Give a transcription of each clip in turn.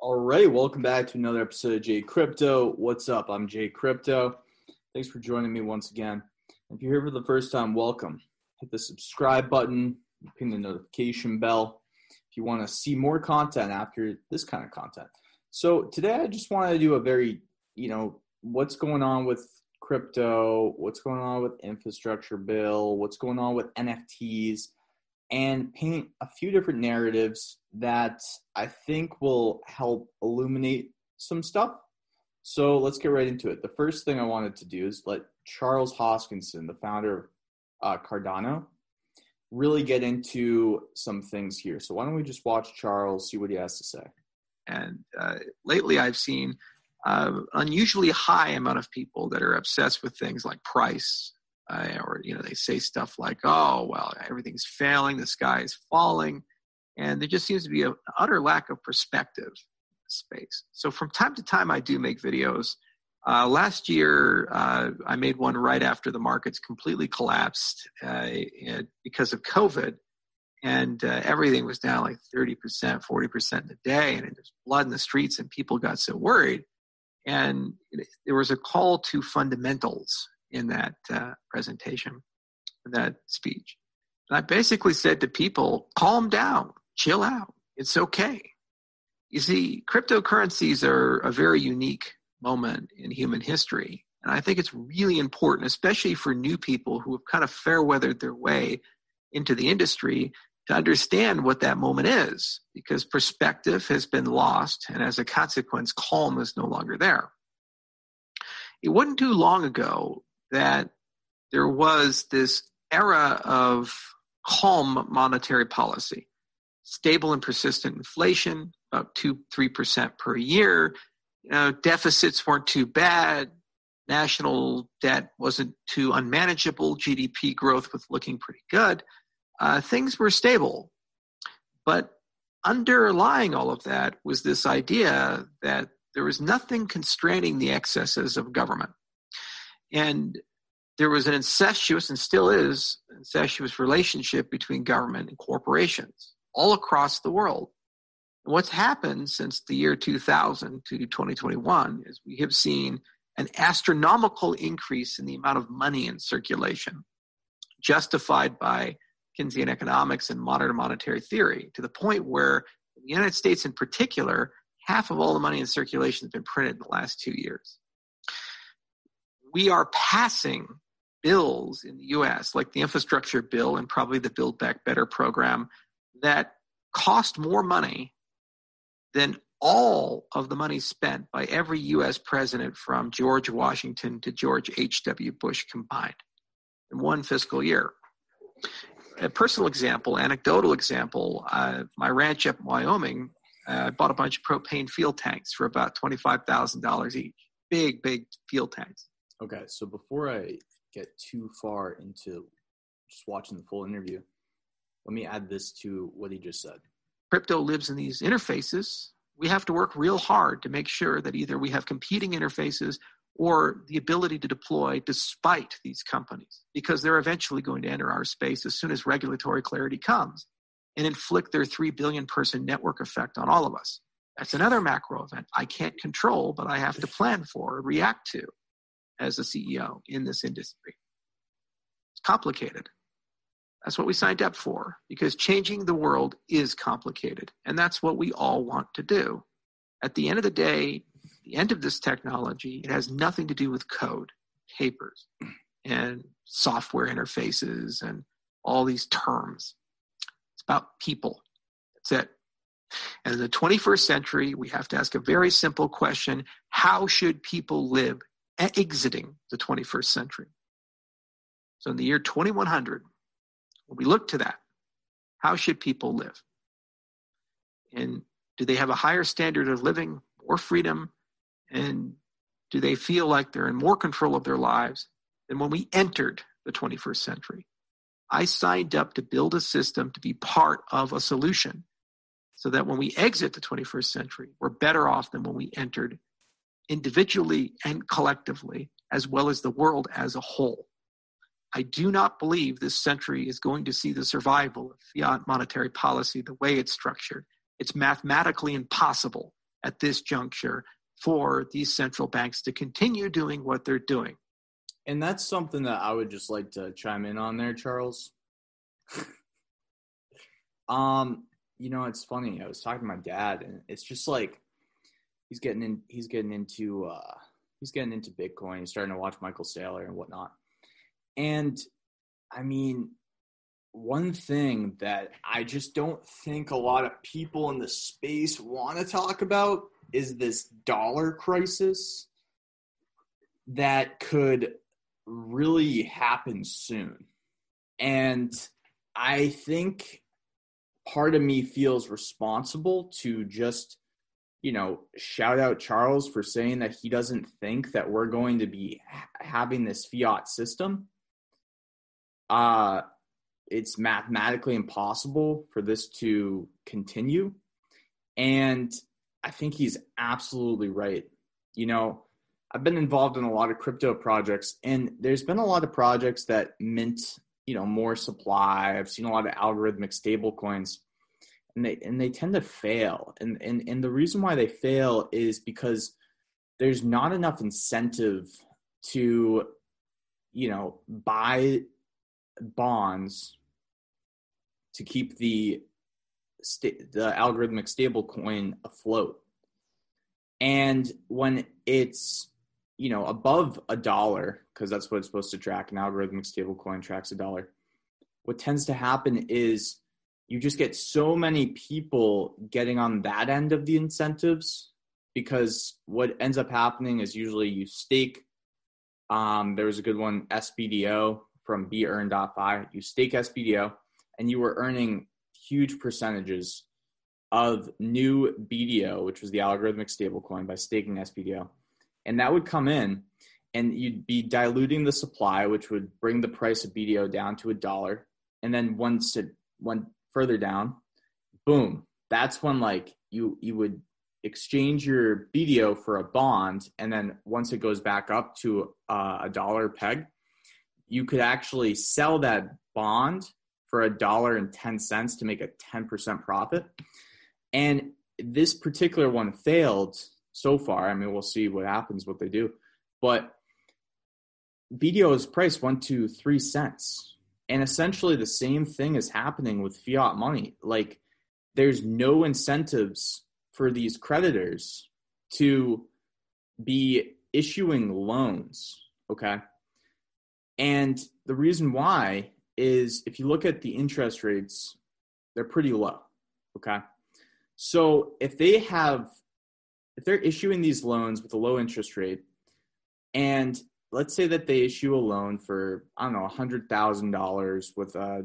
All right, welcome back to another episode of Jay Crypto. What's up? I'm Jay Crypto. Thanks for joining me once again. If you're here for the first time, welcome. Hit the subscribe button, ping the notification bell if you want to see more content after this kind of content. So today I just wanted to do a very, you know, what's going on with crypto, what's going on with infrastructure bill, what's going on with NFTs and paint a few different narratives that I think will help illuminate some stuff. So let's get right into it. The first thing I wanted to do is let Charles Hoskinson, the founder of uh, Cardano, really get into some things here. So why don't we just watch Charles, see what he has to say? And uh, lately, I've seen uh, unusually high amount of people that are obsessed with things like price or you know they say stuff like oh well everything's failing the sky is falling and there just seems to be an utter lack of perspective space. So from time to time i do make videos. Uh, last year uh, i made one right after the markets completely collapsed uh, because of covid and uh, everything was down like 30% 40% in a day and there's blood in the streets and people got so worried. And there was a call to fundamentals in that uh, presentation, that speech. And I basically said to people, calm down, chill out, it's okay. You see, cryptocurrencies are a very unique moment in human history. And I think it's really important, especially for new people who have kind of fair weathered their way into the industry, to understand what that moment is, because perspective has been lost, and as a consequence, calm is no longer there. It wasn't too long ago that there was this era of calm monetary policy, stable and persistent inflation, about two, three percent per year. You know, deficits weren't too bad. National debt wasn't too unmanageable. GDP growth was looking pretty good. Uh, things were stable. But underlying all of that was this idea that there was nothing constraining the excesses of government. And there was an incestuous, and still is, incestuous relationship between government and corporations all across the world. And what's happened since the year 2000 to 2021 is we have seen an astronomical increase in the amount of money in circulation, justified by Keynesian economics and modern monetary theory, to the point where the United States in particular, half of all the money in circulation has been printed in the last two years we are passing bills in the US, like the infrastructure bill and probably the Build Back Better program, that cost more money than all of the money spent by every US president from George Washington to George H.W. Bush combined in one fiscal year. A personal example, anecdotal example, uh, my ranch up in Wyoming, uh, I bought a bunch of propane fuel tanks for about $25,000 each. Big, big fuel tanks. Okay, so before I get too far into just watching the full interview, let me add this to what he just said. Crypto lives in these interfaces. We have to work real hard to make sure that either we have competing interfaces or the ability to deploy despite these companies, because they're eventually going to enter our space as soon as regulatory clarity comes and inflict their 3 billion person network effect on all of us. That's another macro event I can't control, but I have to plan for, react to as a CEO in this industry. It's complicated. That's what we signed up for because changing the world is complicated. And that's what we all want to do. At the end of the day, the end of this technology, it has nothing to do with code, papers, and software interfaces and all these terms. It's about people. That's it. And in the 21st century, we have to ask a very simple question How should people live exiting the 21st century. So in the year 2100, when we look to that, how should people live? And do they have a higher standard of living, more freedom, and do they feel like they're in more control of their lives than when we entered the 21st century? I signed up to build a system to be part of a solution so that when we exit the 21st century, we're better off than when we entered individually and collectively, as well as the world as a whole. I do not believe this century is going to see the survival of fiat monetary policy the way it's structured. It's mathematically impossible at this juncture for these central banks to continue doing what they're doing. And that's something that I would just like to chime in on there, Charles. um, you know, it's funny. I was talking to my dad, and it's just like he's getting in. He's getting into. uh He's getting into Bitcoin. He's starting to watch Michael Saylor and whatnot. And I mean, one thing that I just don't think a lot of people in the space want to talk about is this dollar crisis that could really happen soon. And I think part of me feels responsible to just, you know, shout out Charles for saying that he doesn't think that we're going to be having this fiat system. Uh, it's mathematically impossible for this to continue. And I think he's absolutely right. You know, I've been involved in a lot of crypto projects, and there's been a lot of projects that mint, you know, more supply. I've seen a lot of algorithmic stable coins, and they and they tend to fail. And and and the reason why they fail is because there's not enough incentive to, you know, buy bonds to keep the the algorithmic stablecoin afloat. And when it's you know above a dollar, because that's what it's supposed to track, an algorithmic stablecoin tracks a dollar. What tends to happen is you just get so many people getting on that end of the incentives because what ends up happening is usually you stake. Um, there was a good one, SBDO from beearn.fi. You stake SBDO and you were earning huge percentages of new BDO, which was the algorithmic stablecoin, by staking SBDO. And that would come in and you'd be diluting the supply, which would bring the price of BDO down to a dollar. And then once it went further down, boom, that's when like you you would exchange your BDO for a bond, and then once it goes back up to uh, a dollar peg, you could actually sell that bond for a dollar and 10 cents to make a 10% profit. And this particular one failed so far. I mean, we'll see what happens, what they do. But BDO's price went to three cents. And essentially the same thing is happening with fiat money. Like there's no incentives for these creditors to be issuing loans. Okay. And the reason why is if you look at the interest rates, they're pretty low. Okay. So if they have, if they're issuing these loans with a low interest rate, and let's say that they issue a loan for, I don't know, $100,000 with a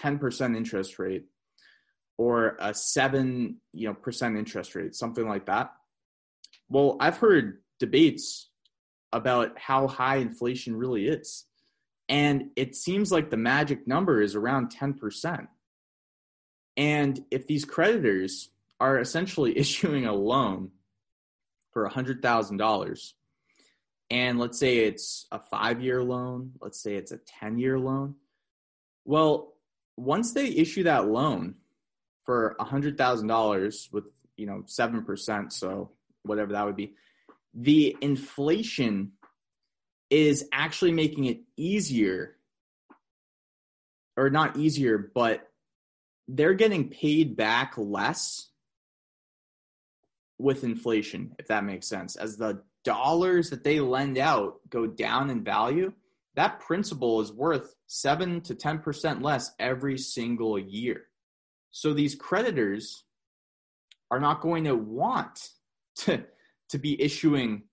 10% interest rate or a seven, you know, percent interest rate, something like that. Well, I've heard debates about how high inflation really is. And it seems like the magic number is around 10%. And if these creditors are essentially issuing a loan for $100,000, and let's say it's a five year loan, let's say it's a 10 year loan, well, once they issue that loan for $100,000 with, you know, 7%, so whatever that would be, the inflation is actually making it easier or not easier, but they're getting paid back less with inflation, if that makes sense. As the dollars that they lend out go down in value, that principal is worth 7 to 10% less every single year. So these creditors are not going to want to, to be issuing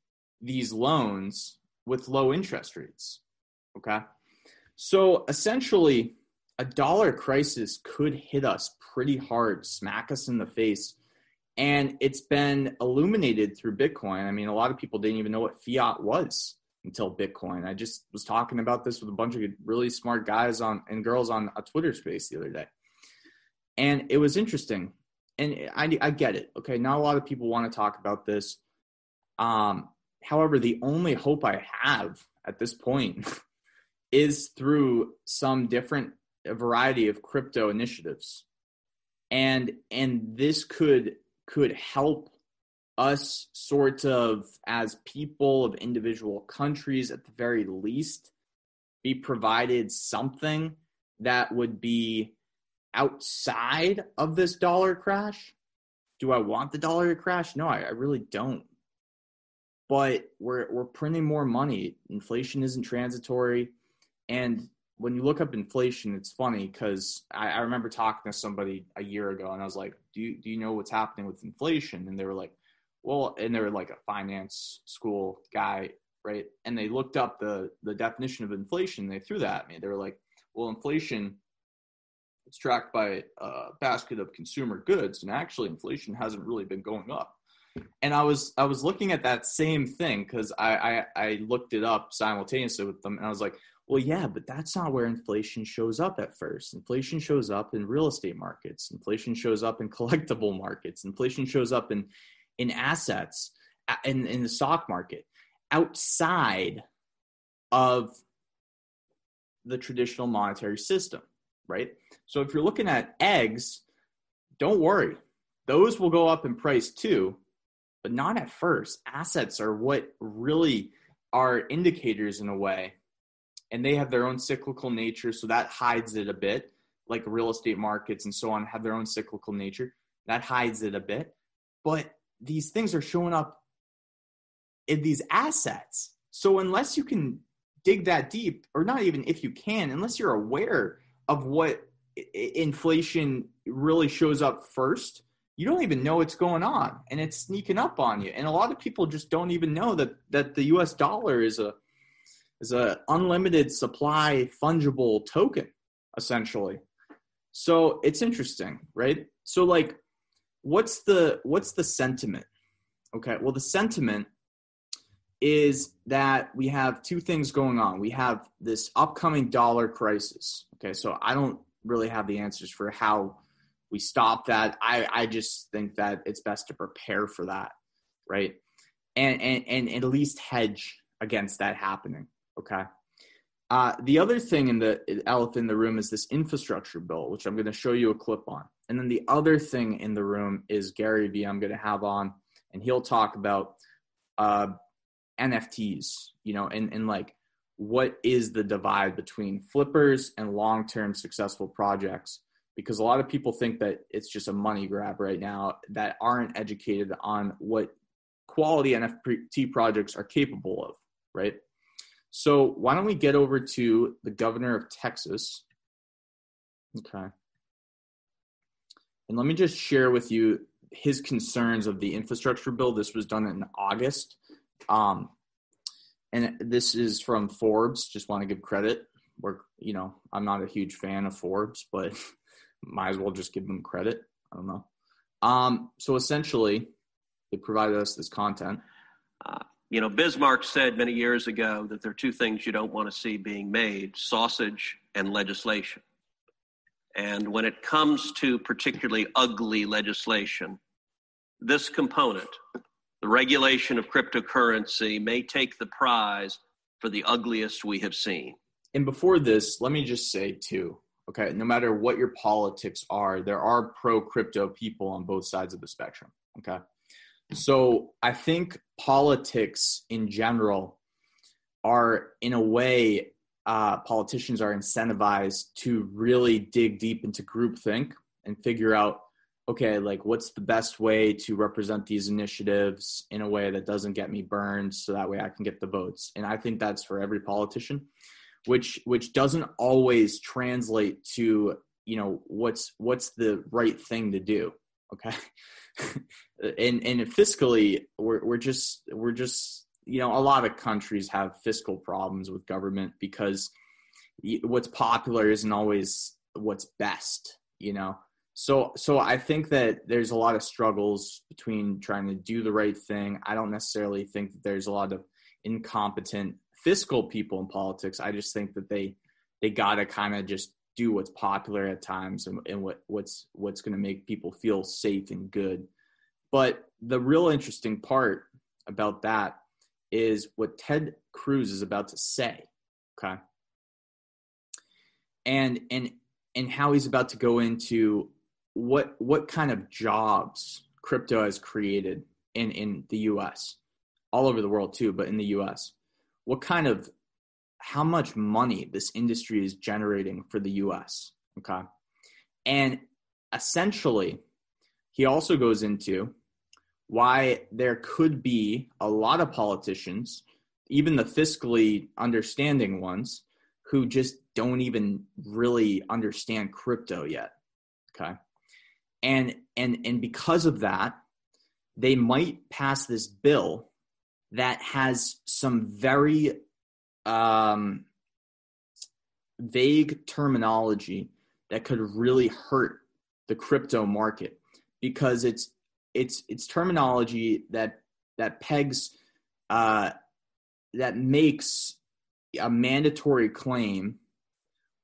these loans with low interest rates. Okay. So essentially, a dollar crisis could hit us pretty hard, smack us in the face. And it's been illuminated through Bitcoin. I mean, a lot of people didn't even know what fiat was until Bitcoin. I just was talking about this with a bunch of really smart guys on and girls on a Twitter space the other day. And it was interesting. And I, I get it. Okay. Not a lot of people want to talk about this. Um, However, the only hope I have at this point is through some different variety of crypto initiatives. And and this could could help us sort of as people of individual countries at the very least be provided something that would be outside of this dollar crash. Do i want the dollar to crash? No i, I really don't. But we're we're printing more money. Inflation isn't transitory. And when you look up inflation, it's funny because I, I, remember talking to somebody a year ago and I was like, do you, do you know what's happening with inflation? And they were like, well, and they were like a finance school guy, right? And they looked up the, the definition of inflation. they threw that at me. They were like, well, inflation it's tracked by a basket of consumer goods. And actually inflation hasn't really been going up. And I was, I was looking at that same thing because I, I, I looked it up simultaneously with them. And I was like, well, yeah, but that's not where inflation shows up at first. Inflation shows up in real estate markets. Inflation shows up in collectible markets. Inflation shows up in in assets in in the stock market outside of the traditional monetary system, right? So if you're looking at eggs, don't worry. Those will go up in price too, but not at first. Assets are what really are indicators in a way and they have their own cyclical nature, so that hides it a bit. Like real estate markets and so on have their own cyclical nature. That hides it a bit. But these things are showing up in these assets. So unless you can dig that deep, or not even if you can, unless you're aware of what inflation really shows up first, you don't even know what's going on and it's sneaking up on you. And a lot of people just don't even know that that the US dollar is a is a unlimited supply fungible token essentially. So it's interesting right? So like what's the what's the sentiment? Okay well the sentiment is that we have two things going on. We have this upcoming dollar crisis. Okay so i don't really have the answers for how we stop that. I i just think that it's best to prepare for that right? And and, and at least hedge against that happening Okay. Uh, the other thing in the elephant in the room is this infrastructure bill, which I'm going to show you a clip on. And then the other thing in the room is Gary Vee, I'm going to have on, and he'll talk about uh, NFTs, you know, and, and like what is the divide between flippers and long term successful projects? Because a lot of people think that it's just a money grab right now that aren't educated on what quality NFT projects are capable of, right? So why don't we get over to the governor of Texas? Okay. And let me just share with you his concerns of the infrastructure bill. This was done in August. Um, and this is from Forbes. Just want to give credit. We're, you know, I'm not a huge fan of Forbes, but might as well just give them credit. I don't know. Um, so essentially, they provided us this content. Uh, you know, Bismarck said many years ago that there are two things you don't want to see being made sausage and legislation. And when it comes to particularly ugly legislation, this component, the regulation of cryptocurrency, may take the prize for the ugliest we have seen. And before this, let me just say, too, okay, no matter what your politics are, there are pro crypto people on both sides of the spectrum, okay? So I think politics in general are, in a way, uh, politicians are incentivized to really dig deep into groupthink and figure out, okay, like what's the best way to represent these initiatives in a way that doesn't get me burned, so that way I can get the votes. And I think that's for every politician, which which doesn't always translate to you know what's what's the right thing to do. Okay. and and fiscally we're we're just we're just you know a lot of countries have fiscal problems with government because what's popular isn't always what's best you know? So so i think that there's a lot of struggles between trying to do the right thing. I don't necessarily think that there's a lot of incompetent fiscal people in politics. I just think that they they gotta kind of just do what's popular at times and, and what what's what's going to make people feel safe and good but the real interesting part about that is what Ted Cruz is about to say. Okay. And and and how he's about to go into what what kind of jobs crypto has created in in the U.S., all over the world too, but in the U.S., what kind of how much money this industry is generating for the US. Okay. And essentially, he also goes into why there could be a lot of politicians, even the fiscally understanding ones, who just don't even really understand crypto yet. Okay. And and and because of that, they might pass this bill that has some very um, vague terminology that could really hurt the crypto market because it's it's it's terminology that that pegs uh, that makes a mandatory claim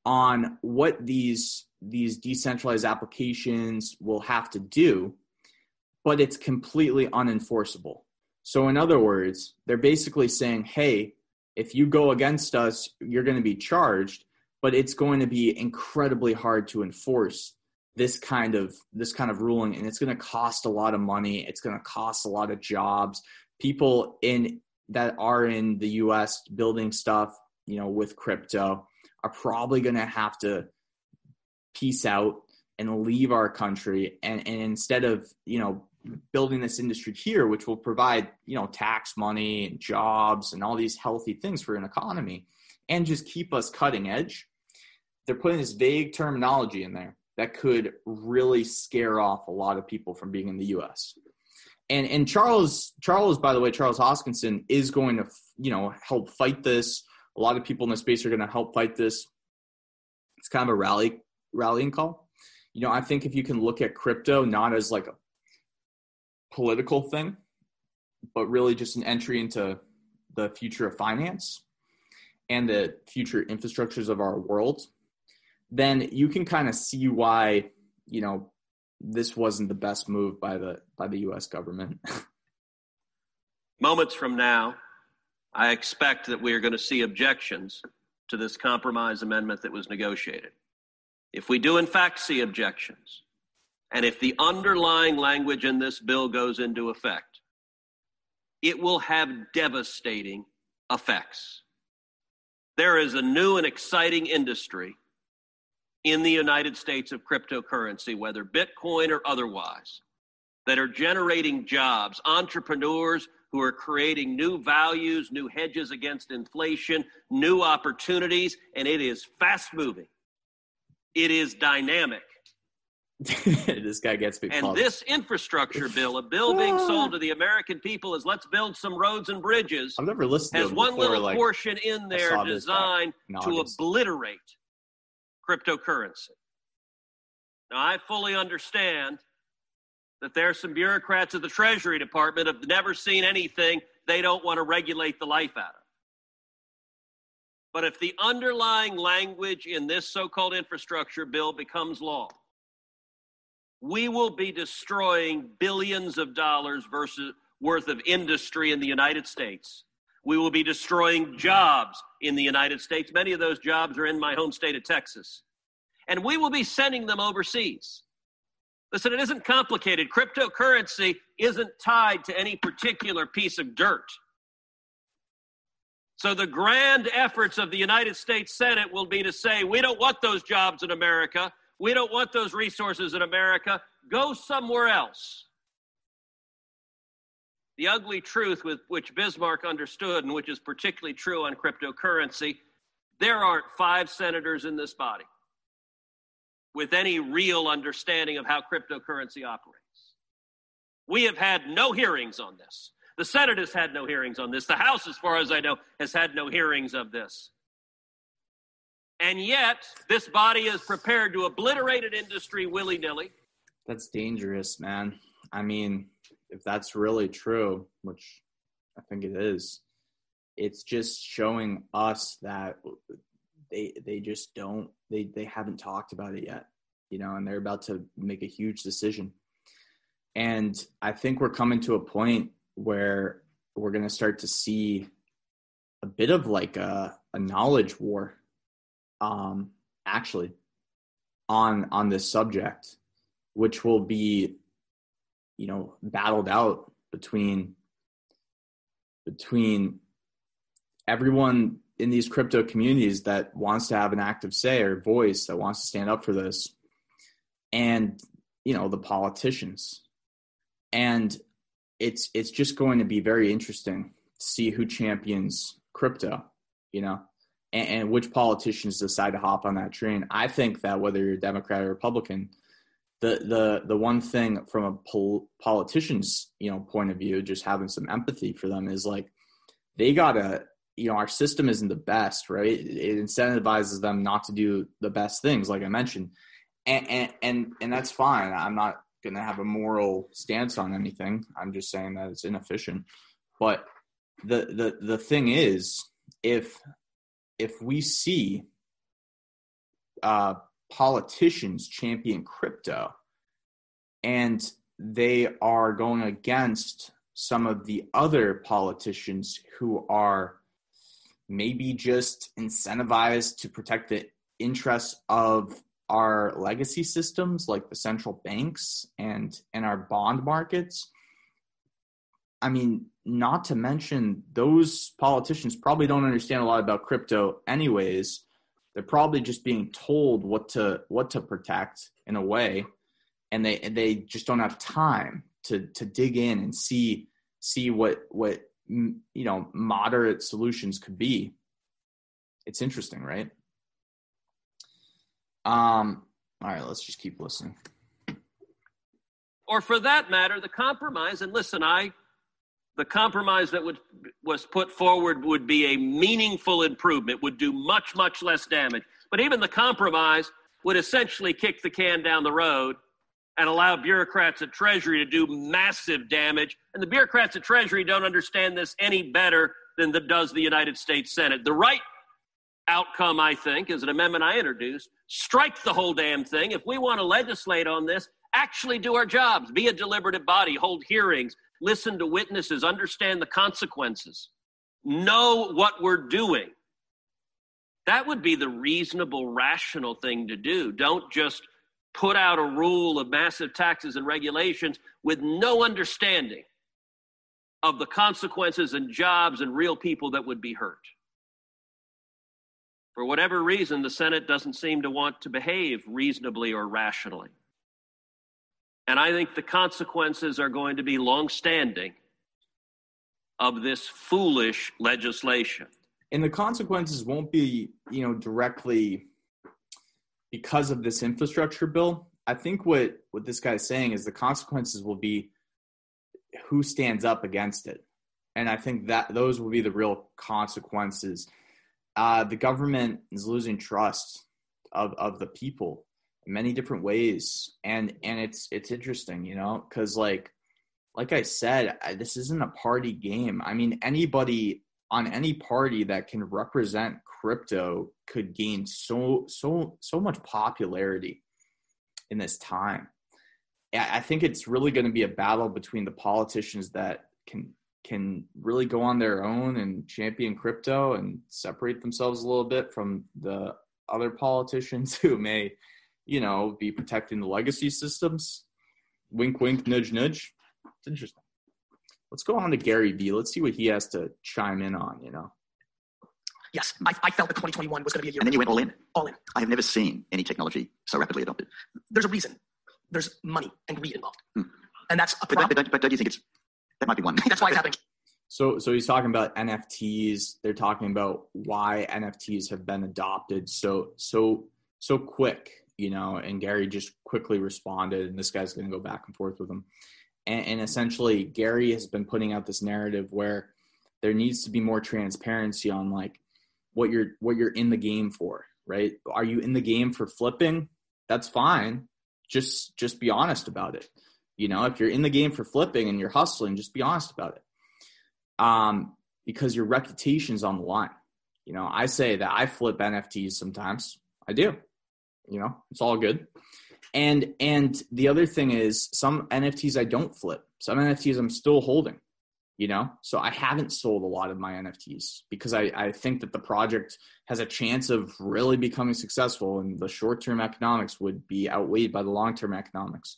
on what these these decentralized applications will have to do but it's completely unenforceable. So in other words they're basically saying hey if you go against us, you're going to be charged, but it's going to be incredibly hard to enforce this kind of this kind of ruling and it's going to cost a lot of money it's going to cost a lot of jobs. People in that are in the US building stuff you know with crypto are probably going to have to peace out and leave our country and, and instead of you know building this industry here, which will provide, you know, tax money and jobs and all these healthy things for an economy and just keep us cutting edge. They're putting this vague terminology in there that could really scare off a lot of people from being in the US. And and Charles Charles by the way Charles Hoskinson is going to you know help fight this. A lot of people in the space are going to help fight this. It's kind of a rally rallying call. You know, I think if you can look at crypto not as like a political thing, but really just an entry into the future of finance and the future infrastructures of our world, then you can kind of see why, you know, this wasn't the best move by the by the US government. Moments from now, I expect that we are going to see objections to this compromise amendment that was negotiated. If we do in fact see objections, and if the underlying language in this bill goes into effect, it will have devastating effects. There is a new and exciting industry in the United States of cryptocurrency, whether Bitcoin or otherwise, that are generating jobs, entrepreneurs who are creating new values, new hedges against inflation, new opportunities, and it is fast moving. It is dynamic. this guy gets me. And pumped. this infrastructure bill, a bill being sold to the American people, is let's build some roads and bridges. I've never listened. Has to one before, little like, portion in there uh, designed to obliterate cryptocurrency. Now, I fully understand that there are some bureaucrats at the Treasury Department have never seen anything they don't want to regulate the life out of. But if the underlying language in this so called infrastructure bill becomes law, we will be destroying billions of dollars versus worth of industry in the United States. We will be destroying jobs in the United States. Many of those jobs are in my home state of Texas. And we will be sending them overseas. Listen, it isn't complicated. Cryptocurrency isn't tied to any particular piece of dirt. So the grand efforts of the United States Senate will be to say, we don't want those jobs in America. We don't want those resources in America. Go somewhere else. The ugly truth with which Bismarck understood, and which is particularly true on cryptocurrency, there aren't five senators in this body with any real understanding of how cryptocurrency operates. We have had no hearings on this. The Senate has had no hearings on this. The House, as far as I know, has had no hearings of this. And yet, this body is prepared to obliterate an industry willy nilly. That's dangerous, man. I mean, if that's really true, which I think it is, it's just showing us that they they just don't they they haven't talked about it yet, you know, and they're about to make a huge decision. And I think we're coming to a point where we're going to start to see a bit of like a, a knowledge war um, actually on on this subject which will be you know battled out between between everyone in these crypto communities that wants to have an active say or voice that wants to stand up for this and you know the politicians. And it's it's just going to be very interesting to see who champions crypto you know and, and which politicians decide to hop on that train. I think that whether you're a democrat or republican the the the one thing from a pol- politician's you know point of view just having some empathy for them is like they gotta you know our system isn't the best right? It incentivizes them not to do the best things like i mentioned. And and and, and that's fine. I'm not gonna have a moral stance on anything. I'm just saying that it's inefficient. But the the the thing is if if we see uh politicians champion crypto and they are going against some of the other politicians who are maybe just incentivized to protect the interests of our legacy systems like the central banks and and our bond markets i mean not to mention those politicians probably don't understand a lot about crypto anyways. They're probably just being told what to what to protect in a way. And they they just don't have time to to dig in and see see what what you know moderate solutions could be. It's interesting right? Um all right let's just keep listening. Or for that matter the compromise and listen i the compromise that would, was put forward would be a meaningful improvement, would do much, much less damage. But even the compromise would essentially kick the can down the road and allow bureaucrats at Treasury to do massive damage. And the bureaucrats at Treasury don't understand this any better than the, does the United States Senate. The right outcome, I think, is an amendment I introduced strike the whole damn thing. If we want to legislate on this, actually do our jobs, be a deliberative body, hold hearings, listen to witnesses, understand the consequences, know what we're doing. That would be the reasonable, rational thing to do. Don't just put out a rule of massive taxes and regulations with no understanding of the consequences and jobs and real people that would be hurt. For whatever reason, the Senate doesn't seem to want to behave reasonably or rationally. And I think the consequences are going to be long-standing of this foolish legislation. And the consequences won't be, you know, directly because of this infrastructure bill. I think what what this guy's saying is the consequences will be who stands up against it. And I think that those will be the real consequences. Uh, the government is losing trust of, of the people many different ways. And and it's it's interesting you know because like like i said I, this isn't a party game. I mean anybody on any party that can represent crypto could gain so so so much popularity in this time. I think it's really going to be a battle between the politicians that can can really go on their own and champion crypto and separate themselves a little bit from the other politicians who may you know, be protecting the legacy systems. Wink, wink, nudge, nudge. It's interesting. Let's go on to Gary Vee. Let's see what he has to chime in on, you know. Yes, I, I felt that 2021 was going to be a year. And then you went all in. All in. I have never seen any technology so rapidly adopted. There's a reason. There's money and greed involved, hmm. and that's a but. But, but, but don't you think it's that might be one? that's why it's happening. So, so he's talking about NFTs. They're talking about why NFTs have been adopted so so so quick you know, and Gary just quickly responded, and this guy's going to go back and forth with him. And, and essentially, Gary has been putting out this narrative where there needs to be more transparency on like what you're what you're in the game for, right? Are you in the game for flipping? That's fine. Just just be honest about it. You know, if you're in the game for flipping and you're hustling, just be honest about it. Um, because your reputation's on the line. You know, I say that I flip NFTs sometimes. I do you know it's all good. And and the other thing is some nfts i don't flip. Some nfts i'm still holding you know? So i haven't sold a lot of my nfts because i, I think that the project has a chance of really becoming successful and the short-term economics would be outweighed by the long-term economics.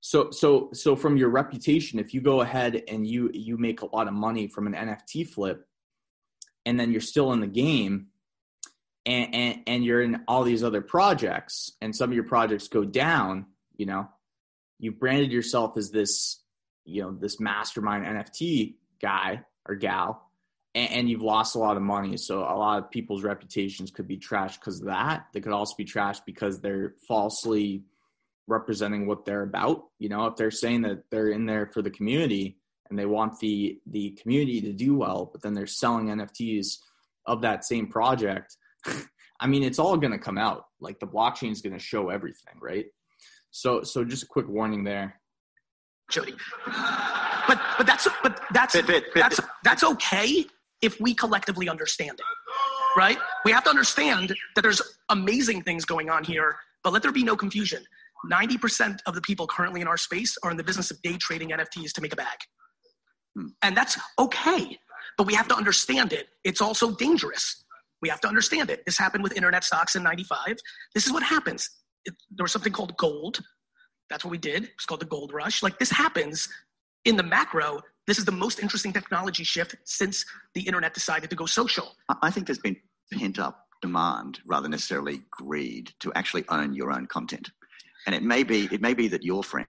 So so so from your reputation, if you go ahead and you you make a lot of money from an NFT flip, and then you're still in the game, and and, and you're in all these other projects, and some of your projects go down, you know, you've branded yourself as this, you know, this mastermind NFT guy or gal, and, and you've lost a lot of money. So a lot of people's reputations could be trashed because of that. They could also be trashed because they're falsely representing what they're about. You know, if they're saying that they're in there for the community and they want the the community to do well, but then they're selling NFTs of that same project. I mean, it's all going to come out. Like the blockchain is going to show everything, right? So, so just a quick warning there. Jody. But but that's but that's Bit, bit, bit, that's that's okay if we collectively understand it. Right? We have to understand that there's amazing things going on here, but let there be no confusion. 90% of the people currently in our space are in the business of day trading NFTs to make a bag. Hmm. And that's okay, but we have to understand it. It's also dangerous. We have to understand it. This happened with internet stocks in 95. This is what happens. It, there was something called gold. That's what we did. It's called the gold rush. Like this happens in the macro. This is the most interesting technology shift since the internet decided to go social. I- think there's been pent up demand rather than necessarily greed to actually own your own content. And it may be it may be that your friend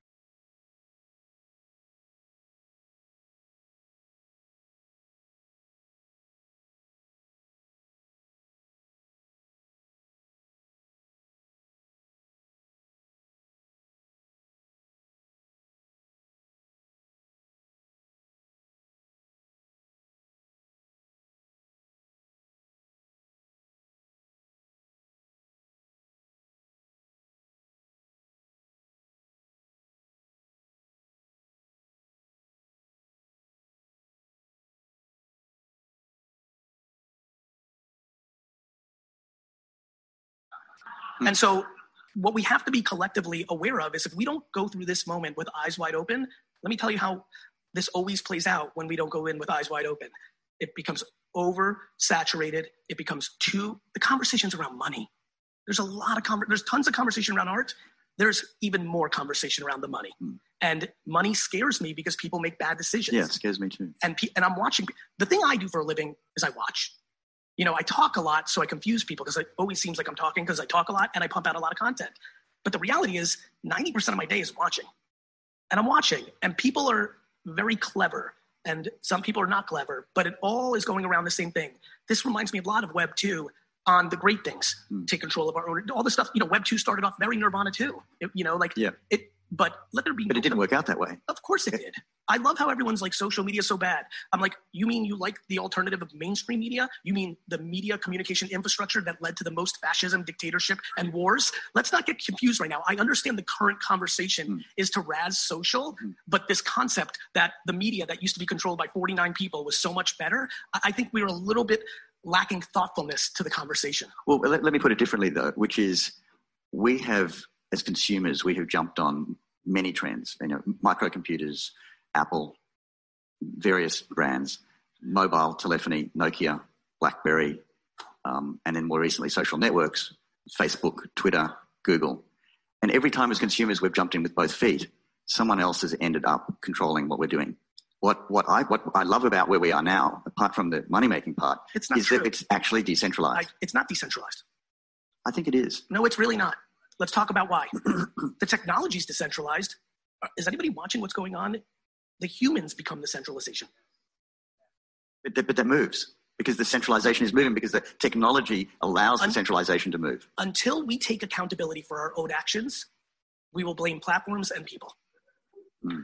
And so, what we have to be collectively aware of is if we don't go through this moment with eyes wide open, let me tell you how this always plays out when we don't go in with eyes wide open. It becomes oversaturated. It becomes too, the conversations around money. There's a lot of, conver- there's tons of conversation around art. There's even more conversation around the money. Hmm. And money scares me because people make bad decisions yeah, it scares me too. and pe- and I'm watching. The thing I do for a living is I watch. You know, I talk a lot, so I confuse people because it always seems like I'm talking because I talk a lot and I pump out a lot of content. But the reality is, 90% of my day is watching, and I'm watching, and people are very clever, and some people are not clever, but it all is going around the same thing. This reminds me a lot of Web two on the great things, Hmm. take control of our own, all the stuff. You know, Web two started off very Nirvana too. It- you know, like Yeah. it. But let there be. But it didn't work out that way. Of course it did. I love how everyone's like social media so bad. I'm like, you mean you like the alternative of mainstream media? You mean the media communication infrastructure that led to the most fascism, dictatorship, and wars? Let's not get confused right now. I understand the current conversation Mm. is to Raz social, Mm. but this concept that the media that used to be controlled by 49 people was so much better, I I think we were a little bit lacking thoughtfulness to the conversation. Well, let, let me put it differently though, which is we have, as consumers, we have jumped on many trends. You know, microcomputers, Apple, various brands, mobile telephony, Nokia, BlackBerry, um, and then more recently social networks, Facebook, Twitter, Google. And every time as consumers we've jumped in with both feet, someone else has ended up controlling what we're doing. What, what, I, what I love about where we are now, apart from the money making part, It's not is true. that it's actually I, decentralized. it's not decentralized. I think it is. No, it's really not. Let's talk about why. the technology is decentralized. Is anybody watching what's going on? The humans become the centralization. But that, but that moves because the centralization is moving because the technology allows the centralization to move. Until we take accountability for our own actions, we will blame platforms and people. Hmm.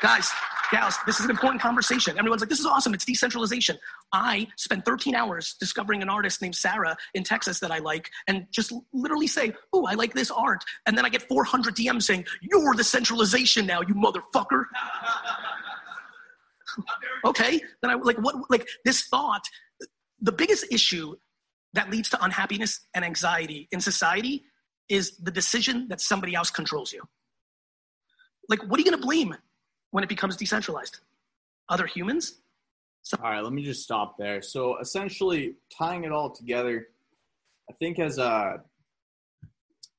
Guys, gals, this is an important conversation. Everyone's like, this is awesome. It's decentralization. I spent 13 hours discovering an artist named Sarah in Texas that I like and just literally say, oh, I like this art. And then I get 400 DMs saying, you're the centralization now, you motherfucker. okay. Then I like, what, like this thought, the biggest issue that leads to unhappiness and anxiety in society is the decision that somebody else controls you. Like, what are you going to blame when it becomes decentralized? Other humans? All right, let me just stop there. So essentially, tying it all together, I think as a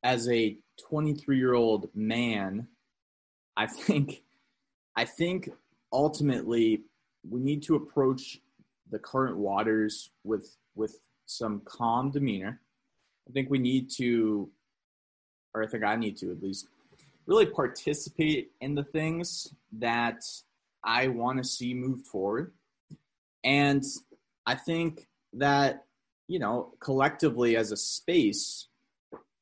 as a 23 year old man I think, I think ultimately we need to approach the current waters with with some calm demeanor. I think we need to, or I think I need to at least, really participate in the things that I want to see moved forward. And I think that, you know, collectively as a space,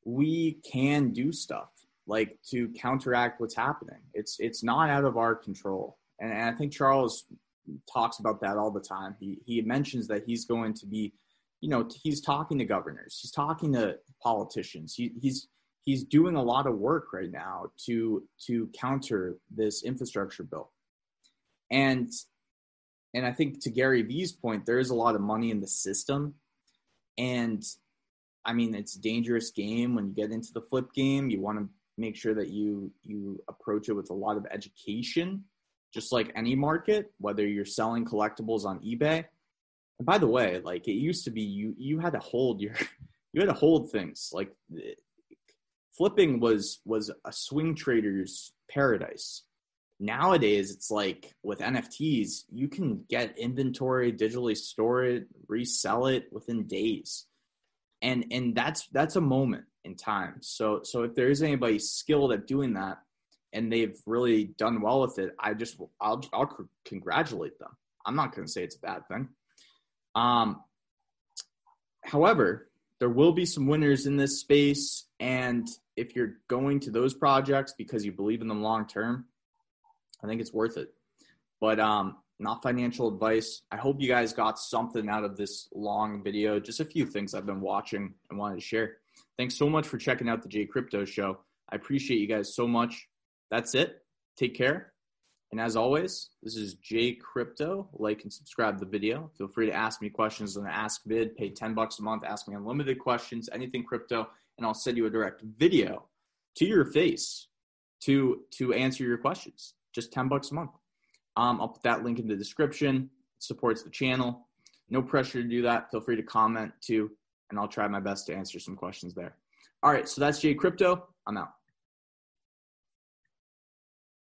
we can do stuff like to counteract what's happening. It's it's not out of our control. And, and I think Charles talks about that all the time. He he mentions that he's going to be, you know, he's talking to governors, he's talking to politicians. He, he's he's doing a lot of work right now to to counter this infrastructure bill. And and I think to Gary Vee's point, there is a lot of money in the system. And I mean, it's a dangerous game when you get into the flip game. You want to make sure that you you approach it with a lot of education just like any market, whether you're selling collectibles on eBay. And by the way, like it used to be, you you had to hold your you had to hold things. Like flipping was was a swing trader's paradise. Nowadays, it's like with NFTs, you can get inventory, digitally store it, resell it within days, and and that's that's a moment in time. So so if there is anybody skilled at doing that, and they've really done well with it, I just I'll I'll congratulate them. I'm not going to say it's a bad thing. Um, however, there will be some winners in this space, and if you're going to those projects because you believe in them long term, I think it's worth it. But um, not financial advice. I hope you guys got something out of this long video. Just a few things I've been watching and wanted to share. Thanks so much for checking out the J Crypto Show. I appreciate you guys so much. That's it. Take care. And as always, this is Jay Crypto. Like and subscribe the video. Feel free to ask me questions on the Ask Vid. Pay 10 bucks a month. Ask me unlimited questions, anything crypto, and I'll send you a direct video to your face to to answer your questions. Just 10 bucks a month. Um, I'll put that link in the description. It supports the channel. No pressure to do that. Feel free to comment too, and I'll try my best to answer some questions there. All right, so that's Jay Crypto. I'm out.